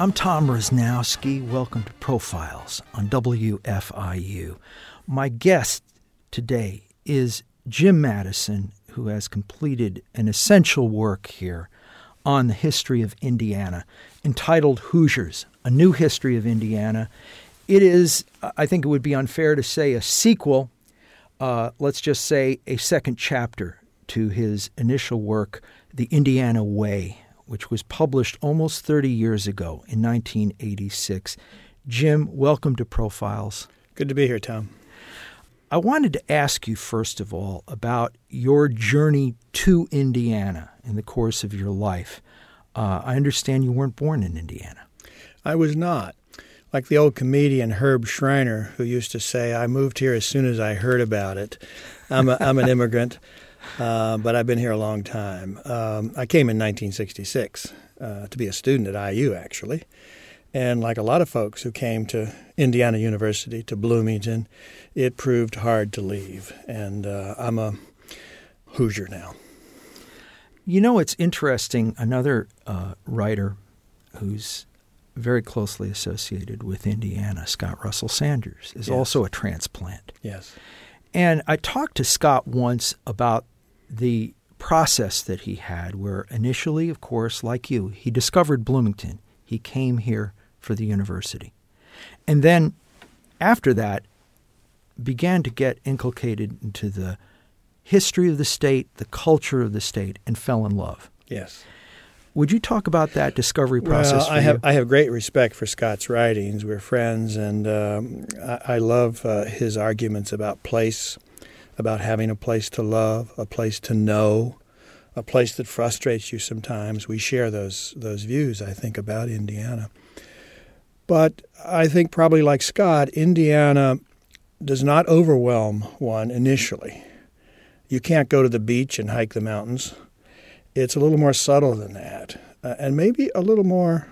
I'm Tom Roznowski. Welcome to Profiles on WFIU. My guest today is Jim Madison, who has completed an essential work here on the history of Indiana entitled Hoosiers A New History of Indiana. It is, I think it would be unfair to say, a sequel, uh, let's just say a second chapter to his initial work, The Indiana Way, which was published almost 30 years ago in 1986. Jim, welcome to Profiles. Good to be here, Tom. I wanted to ask you, first of all, about your journey to Indiana in the course of your life. Uh, I understand you weren't born in Indiana. I was not. Like the old comedian Herb Shriner, who used to say, I moved here as soon as I heard about it. I'm, a, I'm an immigrant, uh, but I've been here a long time. Um, I came in 1966 uh, to be a student at IU, actually. And like a lot of folks who came to Indiana University, to Bloomington, it proved hard to leave. And uh, I'm a Hoosier now. You know, it's interesting. Another uh, writer who's very closely associated with Indiana, Scott Russell Sanders, is yes. also a transplant. Yes. And I talked to Scott once about the process that he had, where initially, of course, like you, he discovered Bloomington. He came here for the university. And then after that, began to get inculcated into the history of the state, the culture of the state, and fell in love. Yes. Would you talk about that discovery process? Well, I have I have great respect for Scott's writings. We're friends, and um, I, I, love uh, his arguments about place, about having a place to love, a place to know, a place that frustrates you sometimes. We share those those views. I think about Indiana. But I think, probably like Scott, Indiana does not overwhelm one initially. You can't go to the beach and hike the mountains. It's a little more subtle than that, uh, and maybe a little more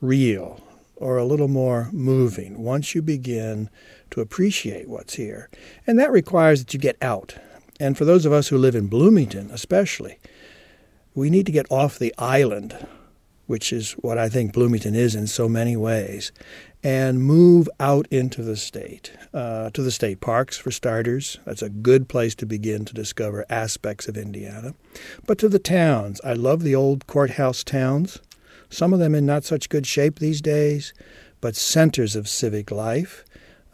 real or a little more moving once you begin to appreciate what's here. And that requires that you get out. And for those of us who live in Bloomington, especially, we need to get off the island which is what I think Bloomington is in so many ways, and move out into the state, uh, to the state parks for starters. That's a good place to begin to discover aspects of Indiana. But to the towns. I love the old courthouse towns, some of them in not such good shape these days, but centers of civic life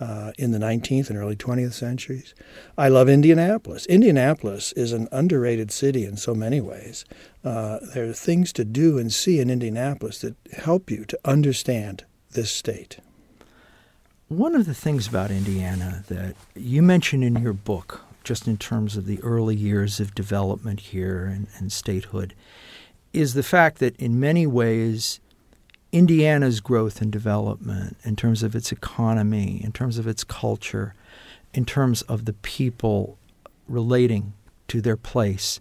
uh, in the 19th and early 20th centuries. I love Indianapolis. Indianapolis is an underrated city in so many ways. Uh, there are things to do and see in Indianapolis that help you to understand this state. One of the things about Indiana that you mention in your book, just in terms of the early years of development here and, and statehood, is the fact that in many ways Indiana's growth and development in terms of its economy, in terms of its culture, in terms of the people relating to their place,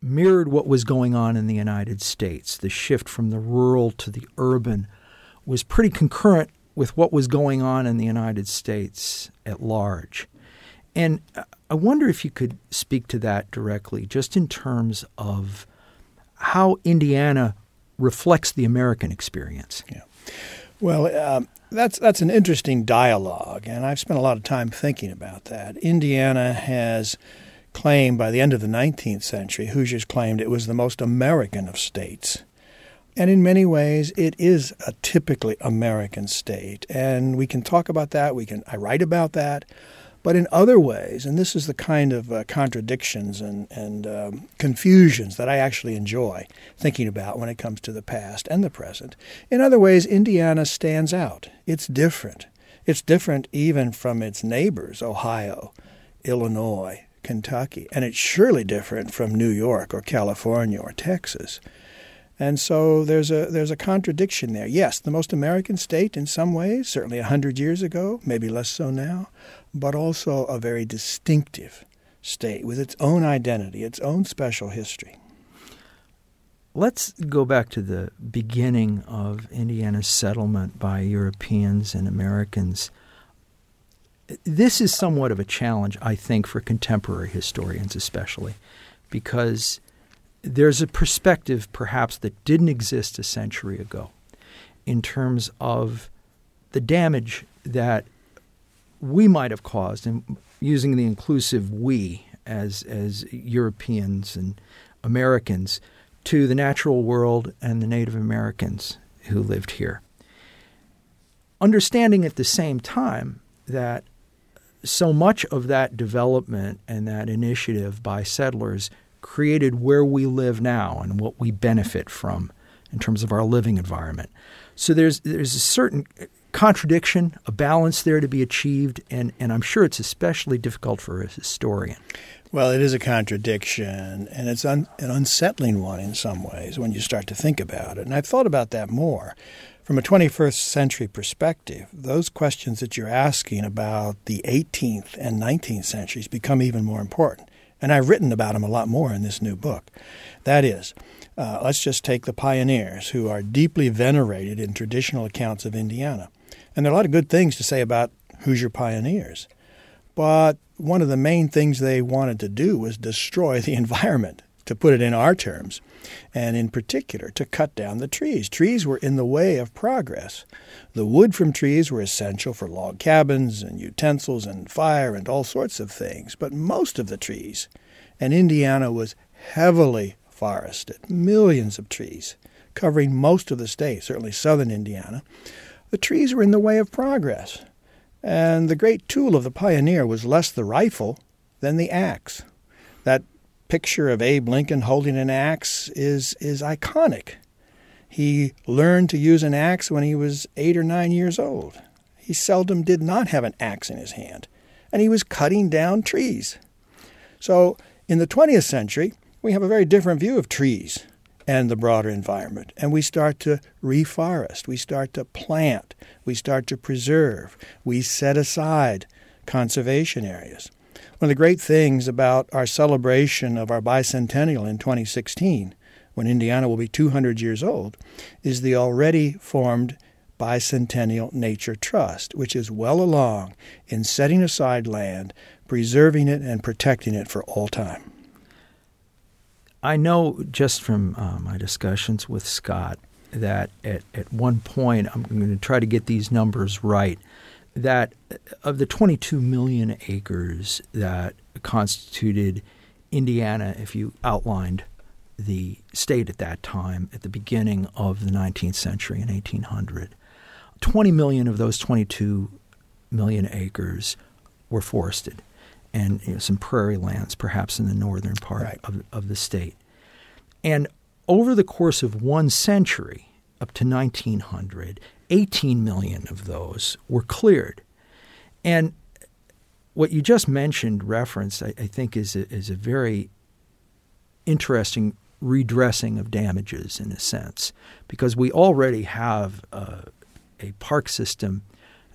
mirrored what was going on in the United States. The shift from the rural to the urban was pretty concurrent with what was going on in the United States at large. And I wonder if you could speak to that directly, just in terms of how Indiana reflects the American experience. Yeah. Well, um, that's that's an interesting dialogue, and I've spent a lot of time thinking about that. Indiana has claimed by the end of the 19th century, Hoosiers claimed it was the most American of states. And in many ways, it is a typically American state, and we can talk about that. We can I write about that. But in other ways, and this is the kind of uh, contradictions and, and um, confusions that I actually enjoy thinking about when it comes to the past and the present. In other ways, Indiana stands out. It's different. It's different even from its neighbors, Ohio, Illinois, Kentucky, and it's surely different from New York or California or Texas. And so there's a there's a contradiction there. Yes, the most American state in some ways, certainly a hundred years ago, maybe less so now, but also a very distinctive state with its own identity, its own special history. Let's go back to the beginning of Indiana's settlement by Europeans and Americans. This is somewhat of a challenge, I think, for contemporary historians, especially, because there's a perspective perhaps that didn't exist a century ago. in terms of the damage that we might have caused, and using the inclusive we as as Europeans and Americans to the natural world and the Native Americans who lived here. Understanding at the same time that so much of that development and that initiative by settlers created where we live now and what we benefit from in terms of our living environment. So there's there's a certain contradiction, a balance there to be achieved, and, and I'm sure it's especially difficult for a historian. Well, it is a contradiction, and it's un, an unsettling one in some ways when you start to think about it. And I've thought about that more. From a 21st century perspective, those questions that you're asking about the 18th and 19th centuries become even more important. And I've written about them a lot more in this new book. That is, uh, let's just take the pioneers who are deeply venerated in traditional accounts of Indiana. And there are a lot of good things to say about Hoosier pioneers. But one of the main things they wanted to do was destroy the environment, to put it in our terms, and in particular to cut down the trees. Trees were in the way of progress. The wood from trees were essential for log cabins and utensils and fire and all sorts of things, but most of the trees, and Indiana was heavily forested, millions of trees covering most of the state, certainly southern Indiana. The trees were in the way of progress. And the great tool of the pioneer was less the rifle than the axe. That picture of Abe Lincoln holding an axe is, is iconic. He learned to use an axe when he was eight or nine years old. He seldom did not have an axe in his hand, and he was cutting down trees. So, in the 20th century, we have a very different view of trees and the broader environment. And we start to reforest, we start to plant, we start to preserve, we set aside conservation areas. One of the great things about our celebration of our bicentennial in 2016, when Indiana will be 200 years old, is the already formed Bicentennial Nature Trust, which is well along in setting aside land, preserving it, and protecting it for all time. I know just from uh, my discussions with Scott that at, at one point, I'm going to try to get these numbers right, that of the 22 million acres that constituted Indiana, if you outlined the state at that time, at the beginning of the 19th century in 1800, 20 million of those 22 million acres were forested and you know, some prairie lands, perhaps in the northern part right. of, of the state. And over the course of one century, up to 1900, 18 million of those were cleared. And what you just mentioned, referenced, I, I think, is a, is a very interesting redressing of damages in a sense, because we already have uh, a park system,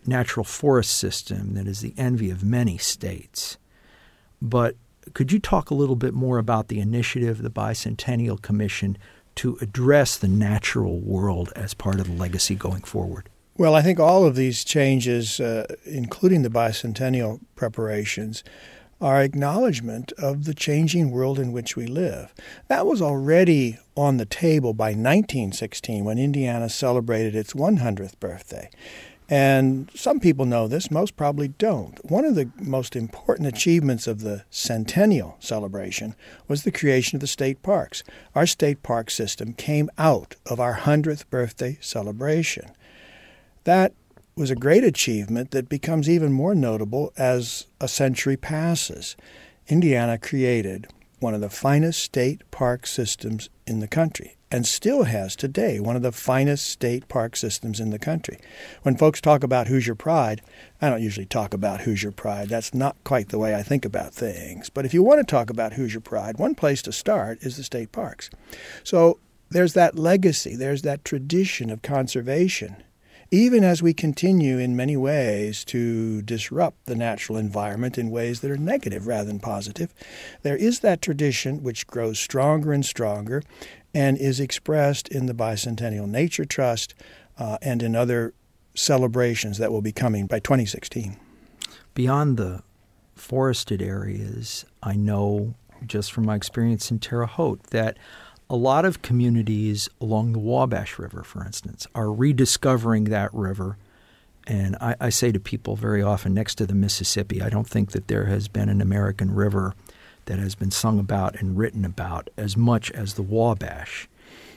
natural forest system that is the envy of many states. But could you talk a little bit more about the initiative the Bicentennial Commission to address the natural world as part of the legacy going forward? Well, I think all of these changes, uh, including the bicentennial preparations, are acknowledgement of the changing world in which we live. That was already on the table by 1916 when Indiana celebrated its 100th birthday. And some people know this, most probably don't. One of the most important achievements of the centennial celebration was the creation of the state parks. Our state park system came out of our 100th birthday celebration. That was a great achievement that becomes even more notable as a century passes. Indiana created one of the finest state park systems in the country and still has today one of the finest state park systems in the country. When folks talk about Hoosier Pride, I don't usually talk about Hoosier Pride. That's not quite the way I think about things. But if you want to talk about Hoosier Pride, one place to start is the state parks. So there's that legacy, there's that tradition of conservation. Even as we continue in many ways to disrupt the natural environment in ways that are negative rather than positive, there is that tradition which grows stronger and stronger and is expressed in the Bicentennial Nature Trust uh, and in other celebrations that will be coming by 2016. Beyond the forested areas, I know just from my experience in Terre Haute that a lot of communities along the Wabash River, for instance, are rediscovering that river. And I, I, say to people very often next to the Mississippi, I don't think that there has been an American river that has been sung about and written about as much as the Wabash.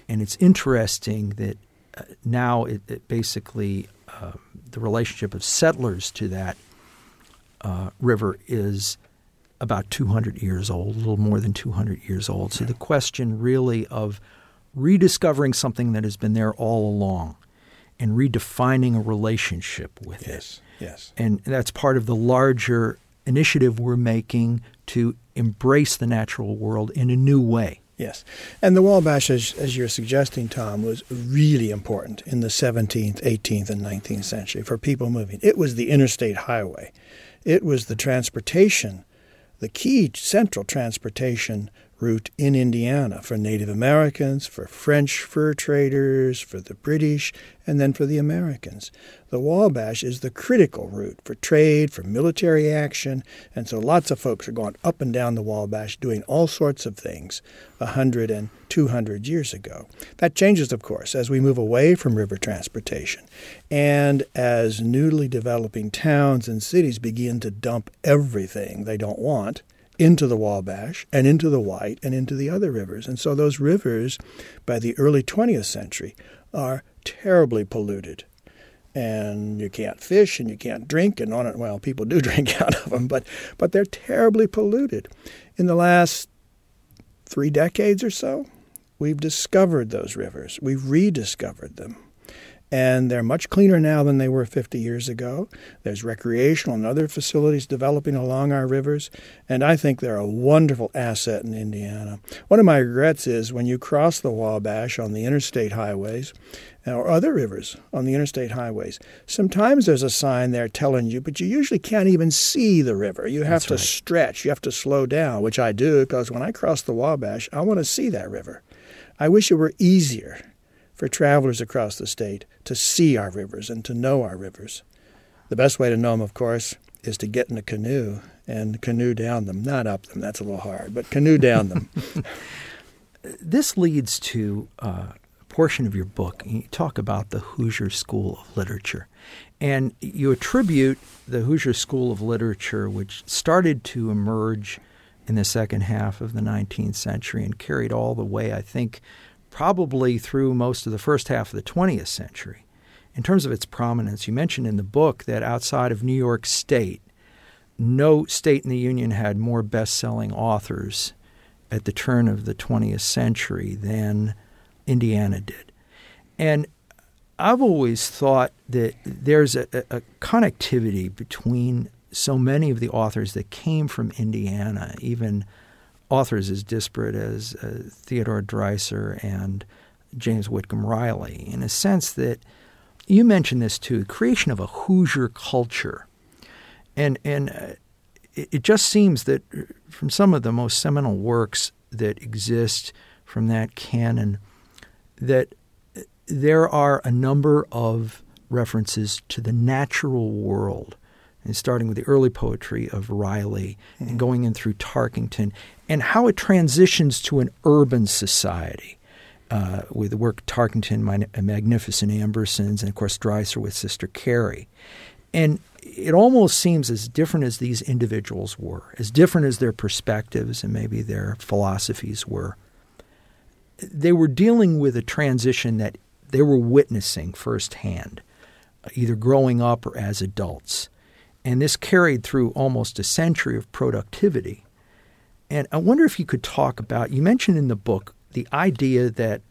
And it's interesting that uh, now it, it basically uh, the relationship of settlers to that uh, river is about 200 years old, a little more than 200 years old. So the question really of rediscovering something that has been there all along and redefining a relationship with yes, it. Yes. And that's part of the larger initiative we're making to embrace the natural world in a new way. Yes. And the Wabash, as, as, you're suggesting, Tom, was really important in the 17th, 18th, and 19th century for people moving. It was the interstate highway, it was the transportation the key central transportation route in Indiana for Native Americans, for French fur traders, for the British, and then for the Americans. The Wabash is the critical route for trade, for military action, and so lots of folks are going up and down the Wabash doing all sorts of things a hundred and two hundred years ago. That changes, of course, as we move away from river transportation and as newly developing towns and cities begin to dump everything they don't want into the Wabash and into the White and into the other rivers. And so those rivers, by the early 20th century, are terribly polluted. And you can't fish and you can't drink and on it. Well, people do drink out of them, but but they're terribly polluted. In the last three decades or so, we've discovered those rivers. We've rediscovered them and they're much cleaner now than they were 50 years ago. There's recreational and other facilities developing along our rivers, and I think they're a wonderful asset in Indiana. One of my regrets is when you cross the Wabash on the interstate highways uh, or other rivers on the interstate highways, sometimes there's a sign there telling you, but you usually can't even see the river. You have That's to right. stretch, you have to slow down, which I do because when I cross the Wabash, I want to see that river. I wish it were easier for travelers across the state to see our rivers and to know our rivers. The best way to know them, of course, is to get in a canoe and canoe down them, not up them. That's a little hard, but canoe down them. this leads to uh, a portion of your book. You talk about the Hoosier School of Literature. And you attribute the Hoosier School of Literature, which started to emerge in the second half of the 19th century and carried all the way, I think, probably through most of the first half of the 20th century. In terms of its prominence, you mentioned in the book that outside of New York State, no state in the Union had more best selling authors at the turn of the 20th century than Indiana did. And I've always thought that there's a, a, connectivity between so many of the authors that came from Indiana, even authors as disparate as uh, Theodore Dreiser and James Whitcomb Riley, in a sense that you mentioned this too, creation of a Hoosier culture, and and uh, it, it just seems that uh, from some of the most seminal works that exist from that canon, that uh, there are a number of references to the natural world and starting with the early poetry of Riley and going in through Tarkington, and how it transitions to an urban society. Uh, with the work Tarkington, my, Magnificent Ambersons, and of course Dreiser with Sister Carrie. And it almost seems as different as these individuals were, as different as their perspectives and maybe their philosophies were. They were dealing with a transition that they were witnessing firsthand, either growing up or as adults. And this carried through almost a century of productivity. And I wonder if you could talk about, you mentioned in the book the idea that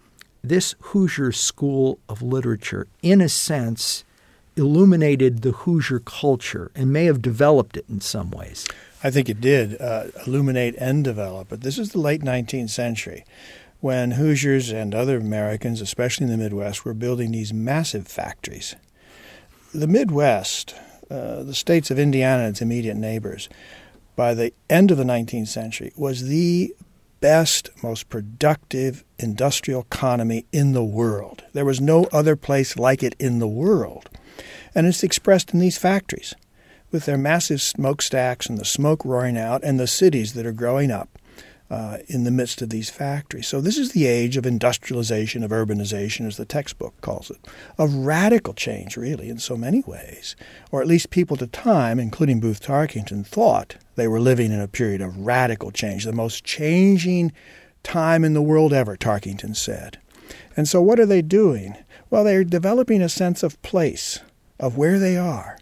this Hoosier School of Literature, in a sense, illuminated the Hoosier culture and may have developed it in some ways. I think it did uh, illuminate and develop it. This is the late 19th century when Hoosiers and other Americans, especially in the Midwest, were building these massive factories. The Midwest uh, the states of Indiana and its immediate neighbors, by the end of the 19th century, was the best, most productive industrial economy in the world. There was no other place like it in the world. And it's expressed in these factories with their massive smokestacks and the smoke roaring out and the cities that are growing up uh, in the midst of these factories. So, this is the age of industrialization, of urbanization, as the textbook calls it, of radical change, really, in so many ways. Or at least people at the time, including Booth Tarkington, thought they were living in a period of radical change, the most changing time in the world ever, Tarkington said. And so, what are they doing? Well, they're developing a sense of place, of where they are.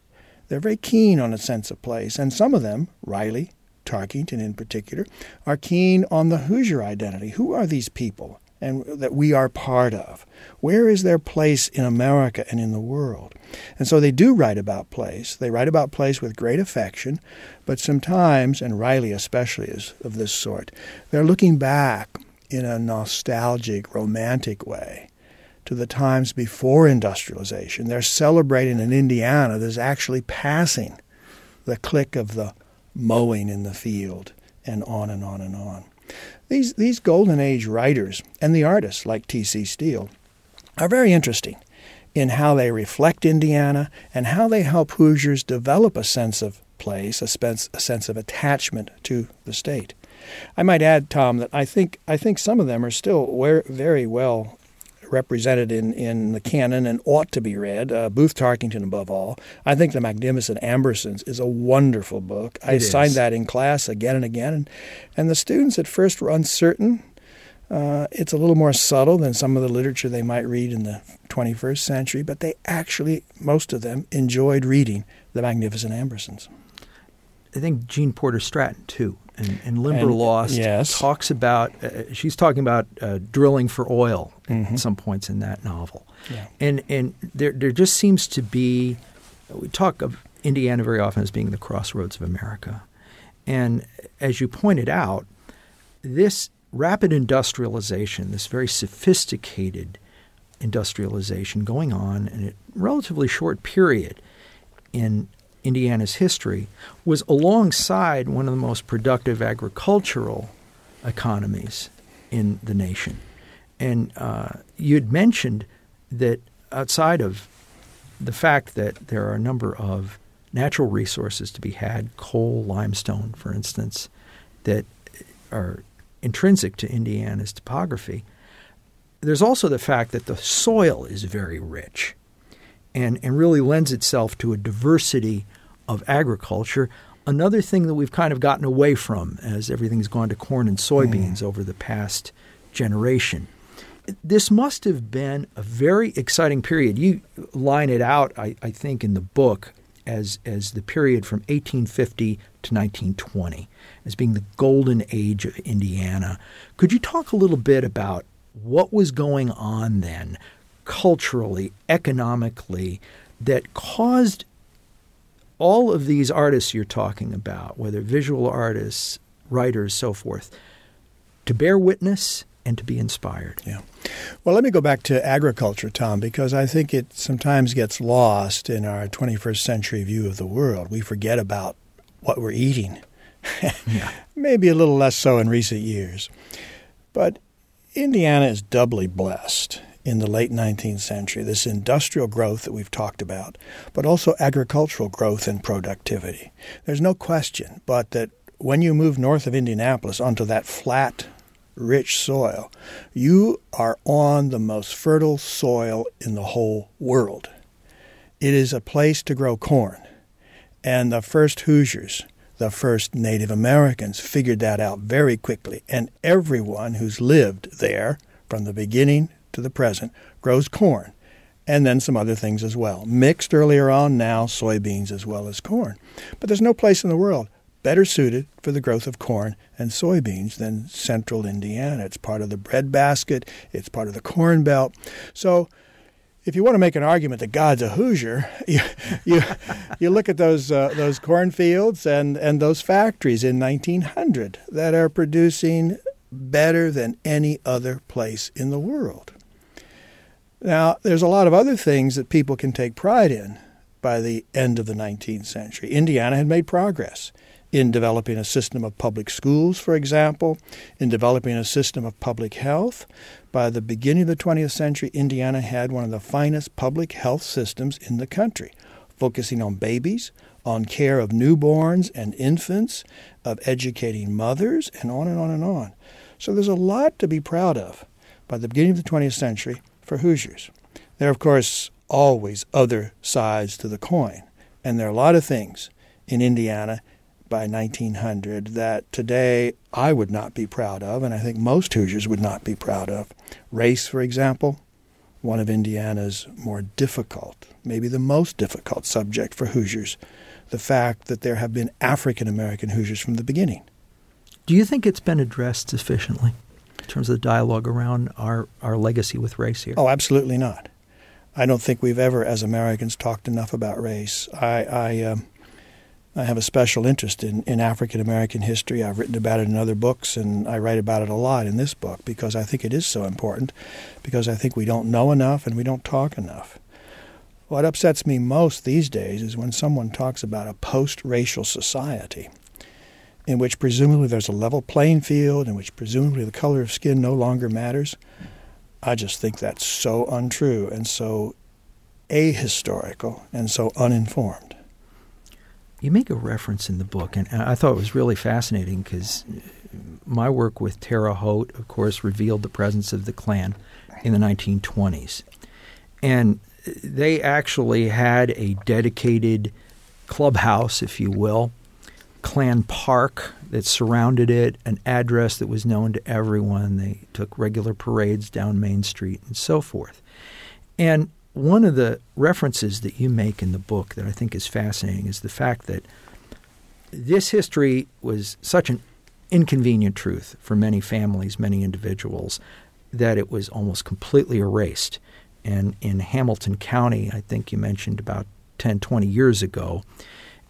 They're very keen on a sense of place, and some of them, Riley, Tarkington in particular, are keen on the Hoosier identity. Who are these people and that we are part of? Where is their place in America and in the world? And so they do write about place. They write about place with great affection, but sometimes, and Riley especially is of this sort, they're looking back in a nostalgic, romantic way to the times before industrialization. They're celebrating an Indiana that's actually passing the click of the mowing in the field, and on and on and on. These, these Golden Age writers and the artists like T.C. Steele are very interesting in how they reflect Indiana and how they help Hoosiers develop a sense of place, a, sense, a sense of attachment to the state. I might add, Tom, that I think I think some of them are still very well represented in, in the canon and ought to be read. Uh, Booth Tarkington, above all. I think The Magnificent Ambersons is a wonderful book. I assigned that in class again and again. And, and the students at first were uncertain. Uh, it's a little more subtle than some of the literature they might read in the 21st century, but they actually, most of them, enjoyed reading The Magnificent Ambersons. I think Gene Porter Stratton, too and, and Limberlost yes. talks about uh, she's talking about uh, drilling for oil mm-hmm. at some points in that novel, yeah. and and there there just seems to be we talk of Indiana very often as being the crossroads of America, and as you pointed out, this rapid industrialization, this very sophisticated industrialization going on in a relatively short period in Indiana's history was alongside one of the most productive agricultural economies in the nation. And uh, you had mentioned that outside of the fact that there are a number of natural resources to be had, coal, limestone, for instance, that are intrinsic to Indiana's topography, there's also the fact that the soil is very rich and, and really lends itself to a diversity of agriculture. Another thing that we've kind of gotten away from as everything's gone to corn and soybeans mm. over the past generation. This must have been a very exciting period. You line it out, I, I think, in the book as, as the period from 1850 to 1920 as being the golden age of Indiana. Could you talk a little bit about what was going on then, culturally, economically, that caused all of these artists you're talking about, whether visual artists, writers, so forth, to bear witness and to be inspired. Yeah. Well, let me go back to agriculture, Tom, because I think it sometimes gets lost in our 21st century view of the world. We forget about what we're eating. yeah. Maybe a little less so in recent years. But Indiana is doubly blessed in the late 19th century, this industrial growth that we've talked about, but also agricultural growth and productivity. There's no question but that when you move north of Indianapolis onto that flat, rich soil, you are on the most fertile soil in the whole world. It is a place to grow corn. And the first Hoosiers, the first Native Americans, figured that out very quickly. And everyone who's lived there from the beginning to the present, grows corn, and then some other things as well. Mixed earlier on, now soybeans as well as corn. But there's no place in the world better suited for the growth of corn and soybeans than central Indiana. It's part of the breadbasket, it's part of the corn belt. So, if you want to make an argument that God's a Hoosier, you you, you look at those uh, those cornfields and, and those factories in 1900 that are producing better than any other place in the world. Now, there's a lot of other things that people can take pride in by the end of the 19th century. Indiana had made progress in developing a system of public schools, for example, in developing a system of public health. By the beginning of the 20th century, Indiana had one of the finest public health systems in the country, focusing on babies, on care of newborns and infants, of educating mothers, and on and on and on. So there's a lot to be proud of by the beginning of the 20th century for Hoosiers. There are, of course, always other sides to the coin, and there are a lot of things in Indiana by 1900 that today I would not be proud of, and I think most Hoosiers would not be proud of. Race, for example, one of Indiana's more difficult, maybe the most difficult subject for Hoosiers, the fact that there have been African American Hoosiers from the beginning. Do you think it's been addressed sufficiently terms of the dialogue around our, our legacy with race here? Oh, absolutely not. I don't think we've ever, as Americans, talked enough about race. I, I um, I have a special interest in, in African American history. I've written about it in other books, and I write about it a lot in this book because I think it is so important, because I think we don't know enough and we don't talk enough. What upsets me most these days is when someone talks about a post racial society in which presumably there's a level playing field, in which presumably the color of skin no longer matters. I just think that's so untrue and so ahistorical and so uninformed you make a reference in the book, and I thought it was really fascinating because my work with Terre Haute, of course, revealed the presence of the Klan in the 1920s. And they actually had a dedicated clubhouse, if you will, Klan Park that surrounded it, an address that was known to everyone. They took regular parades down Main Street and so forth. And one of the references that you make in the book that I think is fascinating is the fact that this history was such an inconvenient truth for many families, many individuals, that it was almost completely erased. And in Hamilton County, I think you mentioned about 10, 20 years ago,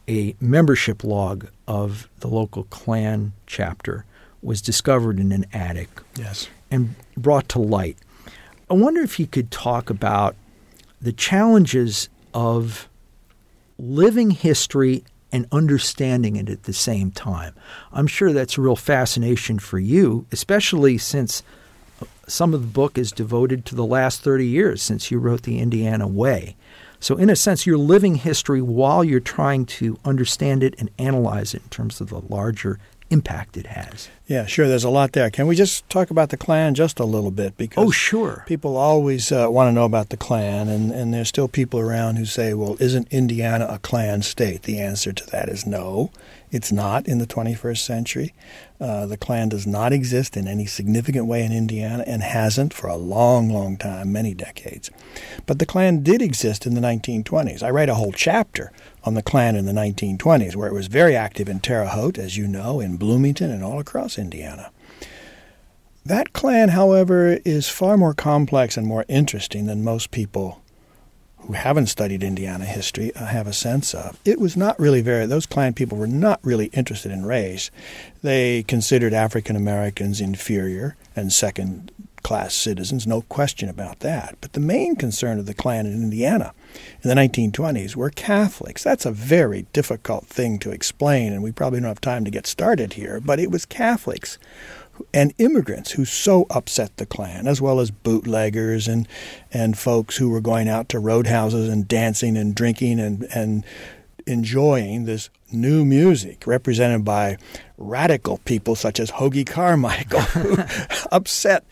a membership log of the local Klan chapter was discovered in an attic yes. and brought to light. I wonder if you could talk about the challenges of living history and understanding it at the same time. I'm sure that's a real fascination for you, especially since some of the book is devoted to the last 30 years since you wrote The Indiana Way. So, in a sense, you're living history while you're trying to understand it and analyze it in terms of the larger impact it has. Yeah, sure. There's a lot there. Can we just talk about the Klan just a little bit? Because oh, sure. People always uh, want to know about the Klan, and, and there's still people around who say, well, isn't Indiana a Klan state? The answer to that is no. It's not in the 21st century. Uh, the Klan does not exist in any significant way in Indiana and hasn't for a long, long time, many decades. But the Klan did exist in the 1920s. I write a whole chapter on the Klan in the 1920s, where it was very active in Terre Haute, as you know, in Bloomington and all across Indiana. That Klan, however, is far more complex and more interesting than most people who haven't studied Indiana history have a sense of. It was not really very, those Klan people were not really interested in race. They considered African Americans inferior and second class citizens, no question about that. But the main concern of the Klan in Indiana in the 1920s were Catholics. That's a very difficult thing to explain, and we probably don't have time to get started here, but it was Catholics and immigrants who so upset the Klan, as well as bootleggers and and folks who were going out to roadhouses and dancing and drinking and and enjoying this new music represented by radical people such as Hoagy Carmichael, who upset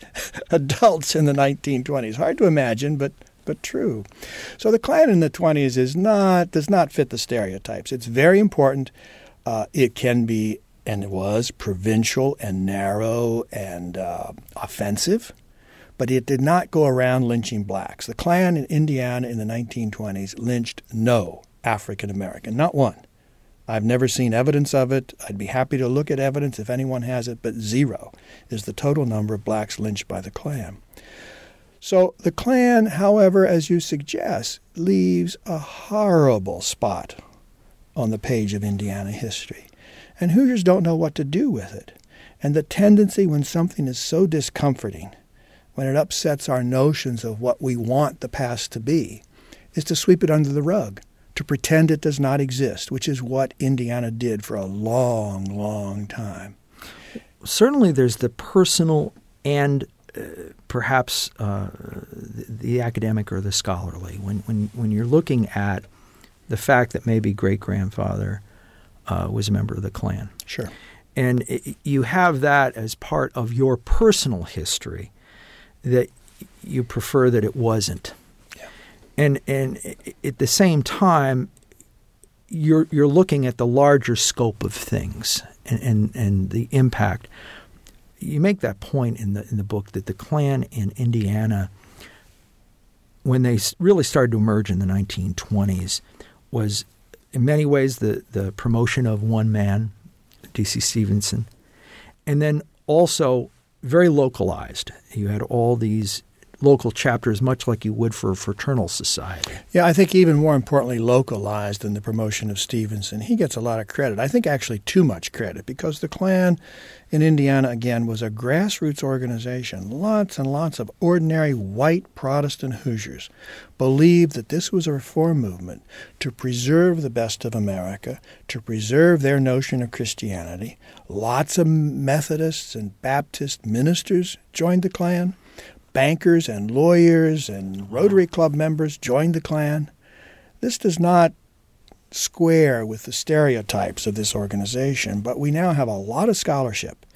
adults in the 1920s. Hard to imagine, but but true. So the Klan in the 20s is not does not fit the stereotypes. It's very important. Uh, it can be and it was provincial and narrow and uh, offensive, but it did not go around lynching blacks. The Klan in Indiana in the 1920s lynched no African American, not one. I've never seen evidence of it. I'd be happy to look at evidence if anyone has it, but zero is the total number of blacks lynched by the Klan. So the Klan, however, as you suggest, leaves a horrible spot on the page of Indiana history. And Hoosiers don't know what to do with it. And the tendency when something is so discomforting, when it upsets our notions of what we want the past to be, is to sweep it under the rug, to pretend it does not exist, which is what Indiana did for a long, long time. Certainly, there's the personal and perhaps uh, the, the, academic or the scholarly. When, when, when you're looking at the fact that maybe great grandfather uh, was a member of the Klan. Sure. And it, you have that as part of your personal history that you prefer that it wasn't. Yeah. And and at the same time, you're you're looking at the larger scope of things and, and, and the impact. You make that point in the in the book that the Klan in Indiana, when they really started to emerge in the 1920s, was in many ways the the promotion of one man, D.C. Stephenson, and then also very localized. You had all these local chapters, much like you would for a fraternal society. Yeah, I think even more importantly, localized than the promotion of Stephenson. He gets a lot of credit. I think actually too much credit because the Klan in Indiana, again, was a grassroots organization. Lots and lots of ordinary white Protestant Hoosiers believed that this was a reform movement to preserve the best of America, to preserve their notion of Christianity. Lots of Methodists and Baptist ministers joined the Klan bankers and lawyers and Rotary Club members joined the Klan. This does not square with the stereotypes of this organization, but we now have a lot of scholarship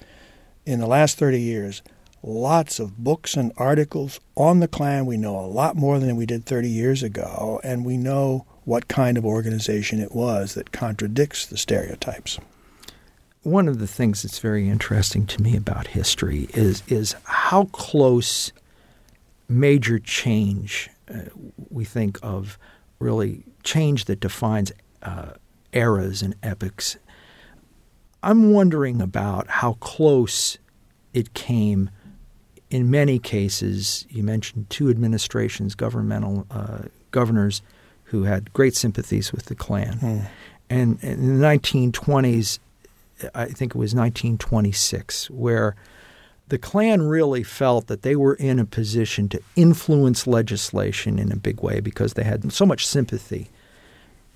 in the last 30 years, lots of books and articles on the Klan. We know a lot more than we did 30 years ago, and we know what kind of organization it was that contradicts the stereotypes. One of the things that's very interesting to me about history is is how close major change uh, we think of really change that defines uh, eras and epochs. I'm wondering about how close it came in many cases. You mentioned two administrations, governmental uh, governors who had great sympathies with the Klan. Mm. And, and in the 1920s, I think it was 1926, where the Klan really felt that they were in a position to influence legislation in a big way because they had so much sympathy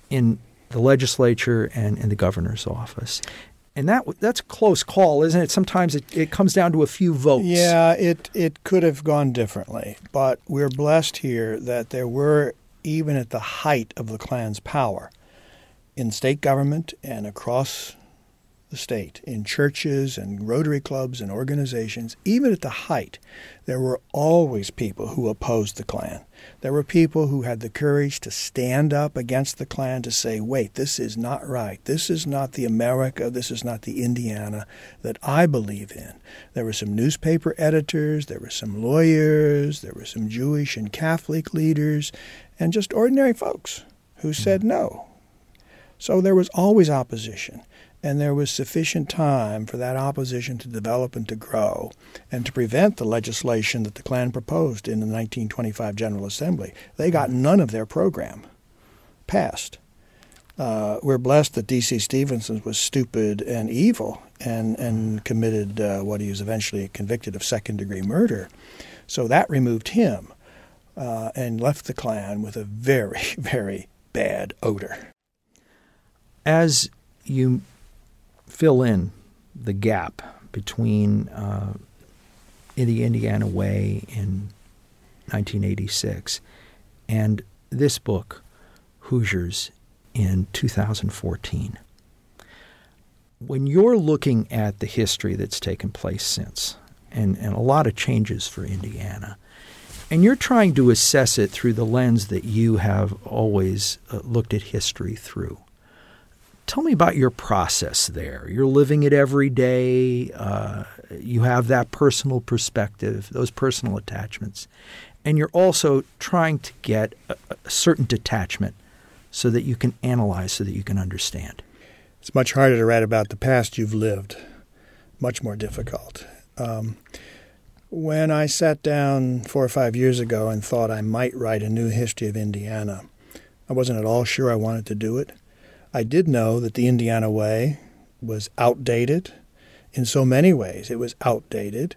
in the legislature and in the governor's office. And that that's a close call, isn't it? Sometimes it, it comes down to a few votes. Yeah, it, it could have gone differently. But we're blessed here that there were, even at the height of the Klan's power, in state government and across the state, in churches and Rotary clubs and organizations, even at the height, there were always people who opposed the Klan. There were people who had the courage to stand up against the Klan to say, wait, this is not right. This is not the America, this is not the Indiana that I believe in. There were some newspaper editors, there were some lawyers, there were some Jewish and Catholic leaders, and just ordinary folks who said mm-hmm. no. So there was always opposition and there was sufficient time for that opposition to develop and to grow and to prevent the legislation that the Klan proposed in the 1925 General Assembly. They got none of their program passed. Uh, we're blessed that D.C. Stephenson was stupid and evil and, and committed uh, what he was eventually convicted of second degree murder. So that removed him uh, and left the Klan with a very, very bad odor. As you fill in the gap between uh, the Indiana Way in 1986 and this book, Hoosiers, in 2014. When you're looking at the history that's taken place since, and, and a lot of changes for Indiana, and you're trying to assess it through the lens that you have always uh, looked at history through, Tell me about your process there. You're living it every day. Uh, you have that personal perspective, those personal attachments. And you're also trying to get a, a certain detachment so that you can analyze, so that you can understand. It's much harder to write about the past you've lived, much more difficult. Um, when I sat down four or five years ago and thought I might write a new history of Indiana, I wasn't at all sure I wanted to do it. I did know that the Indiana way was outdated in so many ways. It was outdated,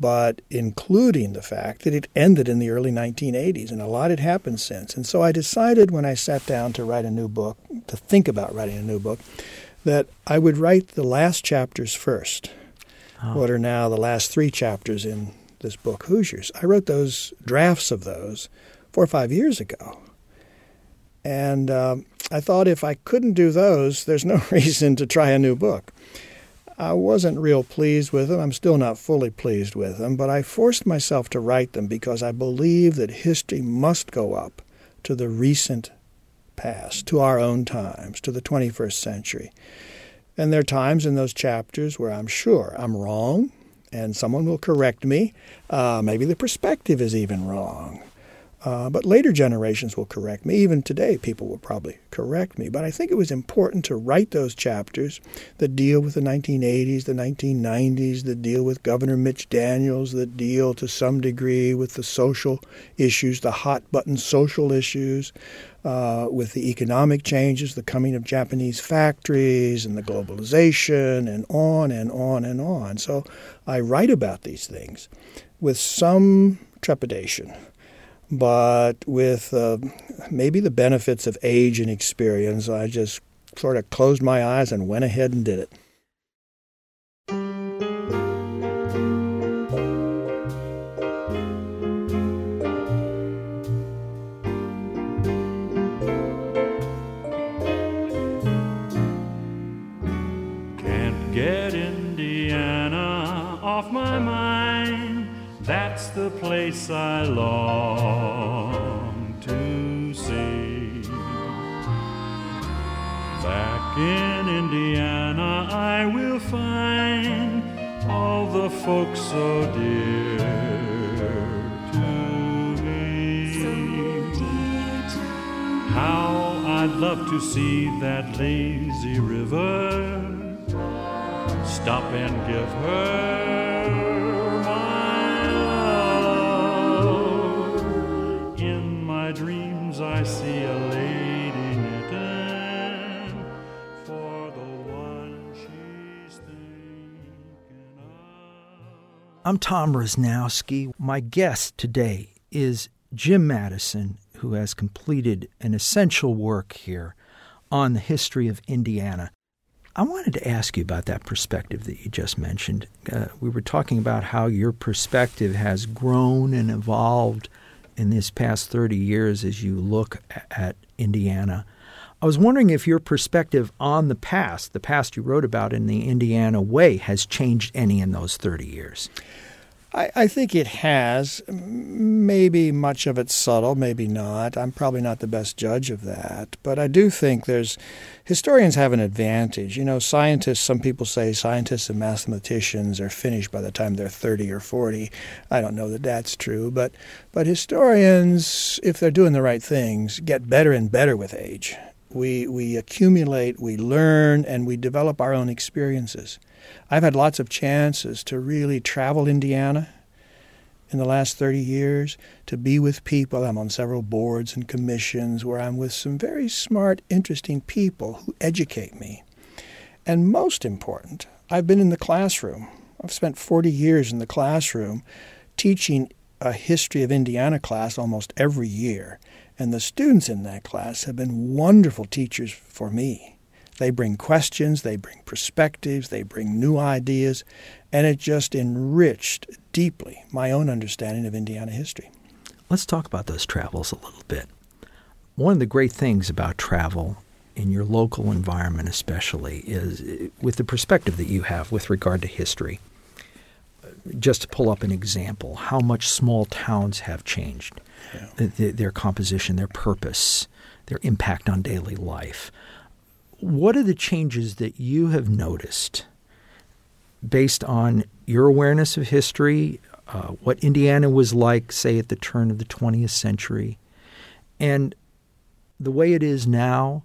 but including the fact that it ended in the early 1980s and a lot had happened since. And so I decided when I sat down to write a new book, to think about writing a new book, that I would write the last chapters first. Oh. What are now the last three chapters in this book, Hoosiers? I wrote those drafts of those four or five years ago. And um, I thought if I couldn't do those, there's no reason to try a new book. I wasn't real pleased with them. I'm still not fully pleased with them, but I forced myself to write them because I believe that history must go up to the recent past, to our own times, to the 21st century. And there are times in those chapters where I'm sure I'm wrong, and someone will correct me. Uh, maybe the perspective is even wrong. Uh, but later generations will correct me. Even today, people will probably correct me. But I think it was important to write those chapters that deal with the 1980s, the 1990s, that deal with Governor Mitch Daniels, that deal to some degree with the social issues, the hot button social issues, uh, with the economic changes, the coming of Japanese factories and the globalization, and on and on and on. So I write about these things with some trepidation but with uh, maybe the benefits of age and experience, I just sort of closed my eyes and went ahead and did it. Place I long to see. Back in Indiana, I will find all the folks so dear to me. How I'd love to see that lazy river. Stop and give her I'm Tom Roznowski. My guest today is Jim Madison, who has completed an essential work here on the history of Indiana. I wanted to ask you about that perspective that you just mentioned. Uh, we were talking about how your perspective has grown and evolved in this past 30 years as you look at Indiana. I was wondering if your perspective on the past, the past you wrote about in the Indiana way, has changed any in those 30 years. I, I think it has. Maybe much of it's subtle, maybe not. I'm probably not the best judge of that. But I do think there's historians have an advantage. You know, scientists, some people say scientists and mathematicians are finished by the time they're 30 or 40. I don't know that that's true. But, but historians, if they're doing the right things, get better and better with age. We, we accumulate, we learn, and we develop our own experiences. I've had lots of chances to really travel Indiana in the last 30 years, to be with people. I'm on several boards and commissions where I'm with some very smart, interesting people who educate me. And most important, I've been in the classroom. I've spent 40 years in the classroom teaching a history of Indiana class almost every year. And the students in that class have been wonderful teachers for me. They bring questions, they bring perspectives, they bring new ideas, and it just enriched deeply my own understanding of Indiana history. Let's talk about those travels a little bit. One of the great things about travel in your local environment, especially, is eh, with the perspective that you have with regard to history. Eh, just to pull up an example, how much small towns have changed, yeah. their, their composition, their purpose, their impact on daily life what are the changes that you have noticed based on your awareness of history, uh, what Indiana was like, say, at the turn of the 20th century, and the way it is now?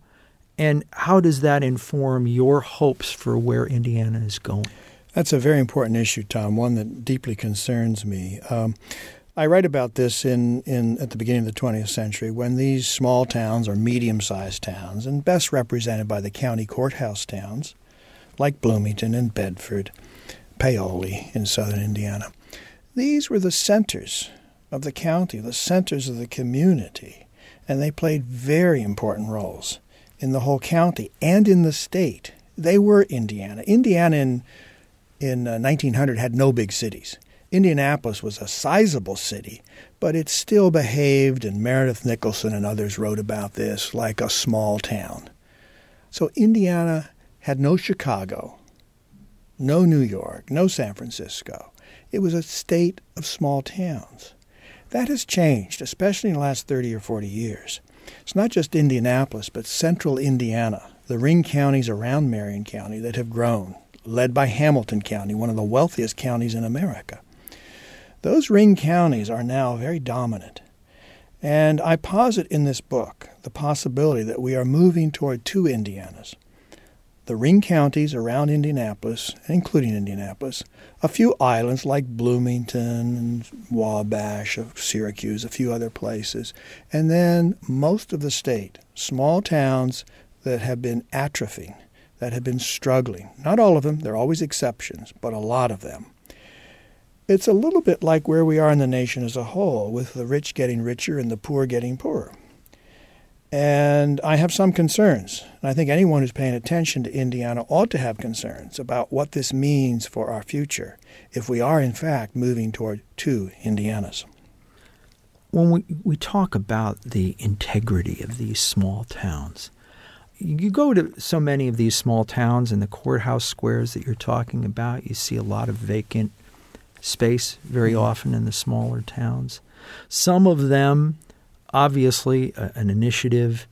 And how does that inform your hopes for where Indiana is going? That's a very important issue, Tom, one that deeply concerns me. Um, I write about this in, in at the beginning of the 20th century when these small towns or medium-sized towns, and best represented by the county courthouse towns, like Bloomington and Bedford, Paoli in southern Indiana, these were the centers of the county, the centers of the community, and they played very important roles in the whole county and in the state. They were Indiana. Indiana in in uh, 1900 had no big cities Indianapolis was a sizable city, but it still behaved, and Meredith Nicholson and others wrote about this, like a small town. So Indiana had no Chicago, no New York, no San Francisco. It was a state of small towns. That has changed, especially in the last 30 or 40 years. It's not just Indianapolis, but central Indiana, the ring counties around Marion County that have grown, led by Hamilton County, one of the wealthiest counties in America. Those ring counties are now very dominant. And I posit in this book the possibility that we are moving toward two Indianas. The ring counties around Indianapolis, including Indianapolis, a few islands like Bloomington and Wabash, of Syracuse, a few other places, and then most of the state, small towns that have been atrophying, that have been struggling. Not all of them, there are always exceptions, but a lot of them. It's a little bit like where we are in the nation as a whole, with the rich getting richer and the poor getting poorer. And I have some concerns. And I think anyone who's paying attention to Indiana ought to have concerns about what this means for our future if we are, in fact, moving toward two Indianas. When we, we talk about the integrity of these small towns, you go to so many of these small towns and the courthouse squares that you're talking about, you see a lot of vacant space very mm-hmm. often in the smaller towns. Some of them, obviously, a, an initiative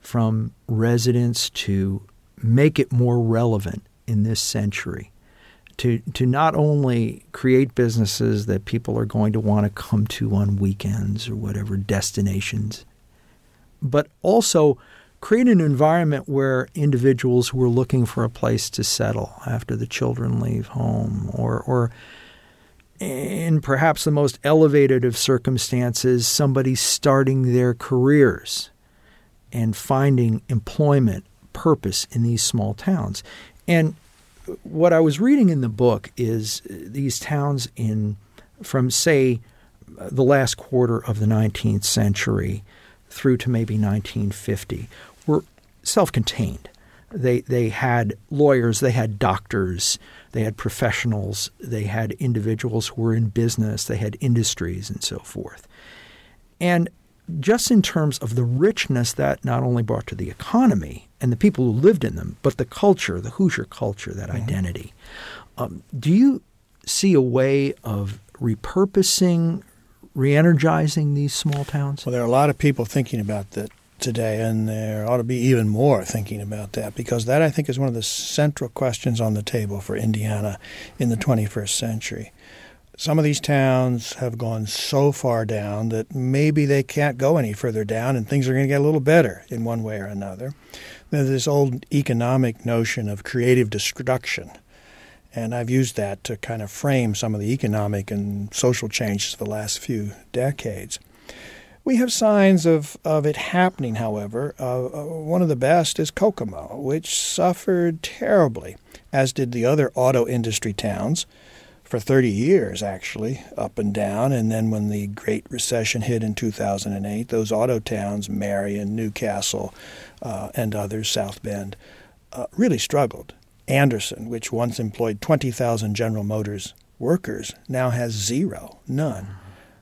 from residents to make it more relevant in this century. To, to not only create businesses that people are going to want to come to on weekends or whatever destinations, but also create an environment where individuals who are looking for a place to settle after the children leave home or, or in perhaps the most elevated of circumstances, somebody starting their careers and finding employment, purpose in these small towns. And what I was reading in the book is uh, these towns in from say the last quarter of the 19th century through to maybe 1950 were self-contained. They they had lawyers, they had doctors, they had professionals, they had individuals who were in business, they had industries and so forth. And just in terms of the richness that not only brought to the economy and the people who lived in them, but the culture, the Hoosier culture, that mm-hmm. identity. Um, do you see a way of repurposing, re-energizing these small towns? Well, there are a lot of people thinking about that today, and there ought to be even more thinking about that because that, I think, is one of the central questions on the table for Indiana in the 21st century. Some of these towns have gone so far down that maybe they can't go any further down and things are going to get a little better in one way or another. There's this old economic notion of creative destruction. And I've used that to kind of frame some of the economic and social changes of the last few decades. We have signs of, of it happening, however. Uh, uh, one of the best is Kokomo, which suffered terribly, as did the other auto industry towns for 30 years, actually, up and down. And then when the Great Recession hit in 2008, those auto towns, Marion, New Castle, uh, and others, South Bend, uh, really struggled. Anderson, which once employed 20,000 General Motors workers, now has zero, none.